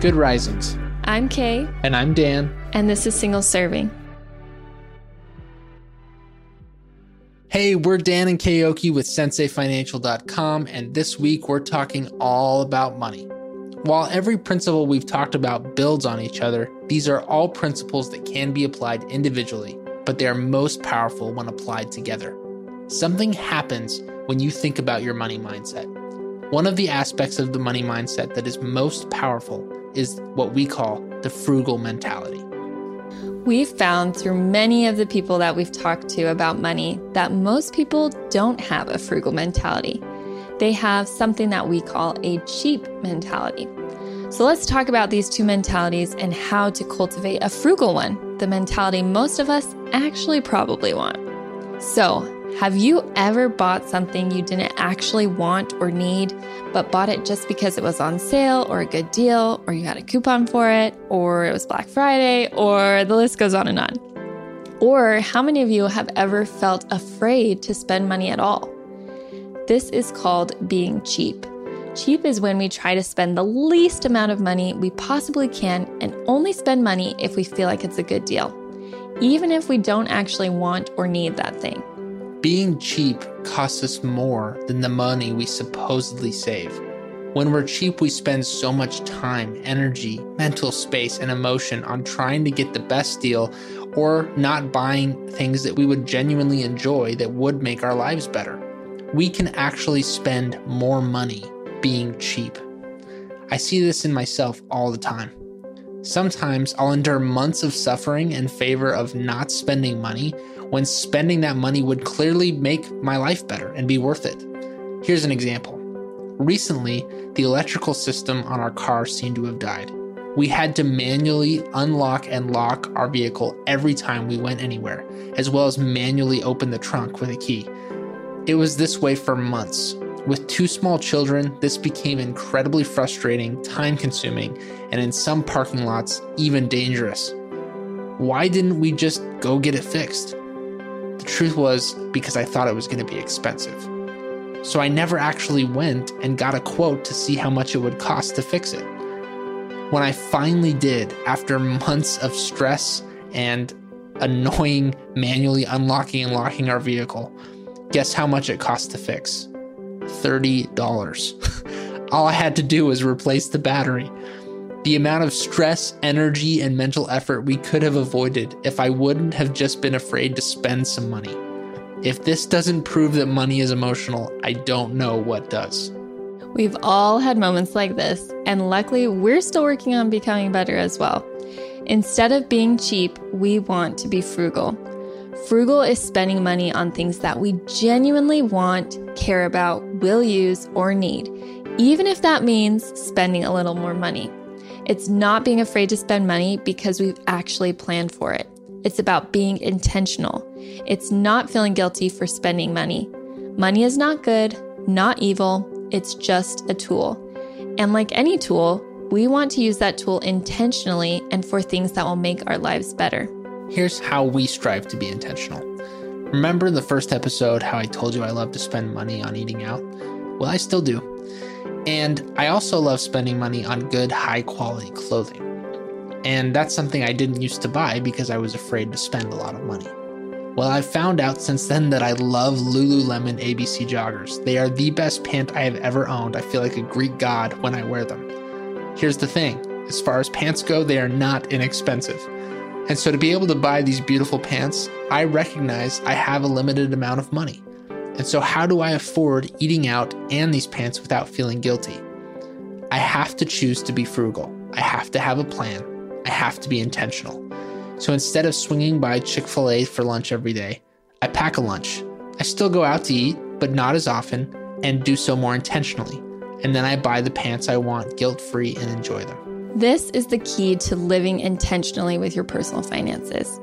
Good Risings. I'm Kay. And I'm Dan. And this is Single Serving. Hey, we're Dan and Kayoki with SenseiFinancial.com, and this week we're talking all about money. While every principle we've talked about builds on each other, these are all principles that can be applied individually, but they are most powerful when applied together. Something happens when you think about your money mindset. One of the aspects of the money mindset that is most powerful is what we call the frugal mentality. We've found through many of the people that we've talked to about money that most people don't have a frugal mentality. They have something that we call a cheap mentality. So let's talk about these two mentalities and how to cultivate a frugal one, the mentality most of us actually probably want. So, have you ever bought something you didn't actually want or need, but bought it just because it was on sale or a good deal, or you had a coupon for it, or it was Black Friday, or the list goes on and on? Or how many of you have ever felt afraid to spend money at all? This is called being cheap. Cheap is when we try to spend the least amount of money we possibly can and only spend money if we feel like it's a good deal, even if we don't actually want or need that thing. Being cheap costs us more than the money we supposedly save. When we're cheap, we spend so much time, energy, mental space, and emotion on trying to get the best deal or not buying things that we would genuinely enjoy that would make our lives better. We can actually spend more money being cheap. I see this in myself all the time. Sometimes I'll endure months of suffering in favor of not spending money when spending that money would clearly make my life better and be worth it. Here's an example. Recently, the electrical system on our car seemed to have died. We had to manually unlock and lock our vehicle every time we went anywhere, as well as manually open the trunk with a key. It was this way for months. With two small children, this became incredibly frustrating, time consuming, and in some parking lots, even dangerous. Why didn't we just go get it fixed? The truth was because I thought it was going to be expensive. So I never actually went and got a quote to see how much it would cost to fix it. When I finally did, after months of stress and annoying manually unlocking and locking our vehicle, guess how much it cost to fix? $30. All I had to do was replace the battery. The amount of stress, energy, and mental effort we could have avoided if I wouldn't have just been afraid to spend some money. If this doesn't prove that money is emotional, I don't know what does. We've all had moments like this, and luckily, we're still working on becoming better as well. Instead of being cheap, we want to be frugal. Frugal is spending money on things that we genuinely want, care about, will use, or need, even if that means spending a little more money. It's not being afraid to spend money because we've actually planned for it. It's about being intentional. It's not feeling guilty for spending money. Money is not good, not evil, it's just a tool. And like any tool, we want to use that tool intentionally and for things that will make our lives better. Here's how we strive to be intentional. Remember the first episode how I told you I love to spend money on eating out? Well, I still do. And I also love spending money on good, high quality clothing. And that's something I didn't used to buy because I was afraid to spend a lot of money. Well, I've found out since then that I love Lululemon ABC joggers. They are the best pant I have ever owned. I feel like a Greek god when I wear them. Here's the thing as far as pants go, they are not inexpensive. And so to be able to buy these beautiful pants, I recognize I have a limited amount of money. And so, how do I afford eating out and these pants without feeling guilty? I have to choose to be frugal. I have to have a plan. I have to be intentional. So instead of swinging by Chick fil A for lunch every day, I pack a lunch. I still go out to eat, but not as often, and do so more intentionally. and then I buy the pants I want guilt free and enjoy them. This is the key to living intentionally with your personal finances.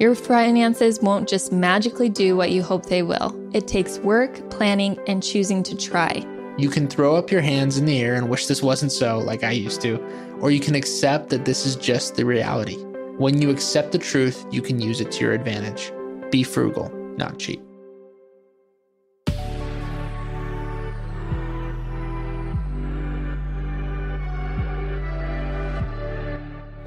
Your finances won't just magically do what you hope they will. It takes work, planning, and choosing to try. You can throw up your hands in the air and wish this wasn't so, like I used to, or you can accept that this is just the reality. When you accept the truth, you can use it to your advantage. Be frugal, not cheap.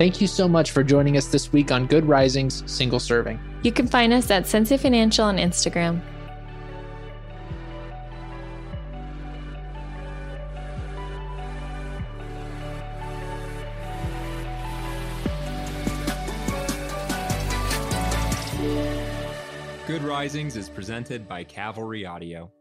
Thank you so much for joining us this week on Good Risings Single Serving. You can find us at Sensei Financial on Instagram. Good Risings is presented by Cavalry Audio.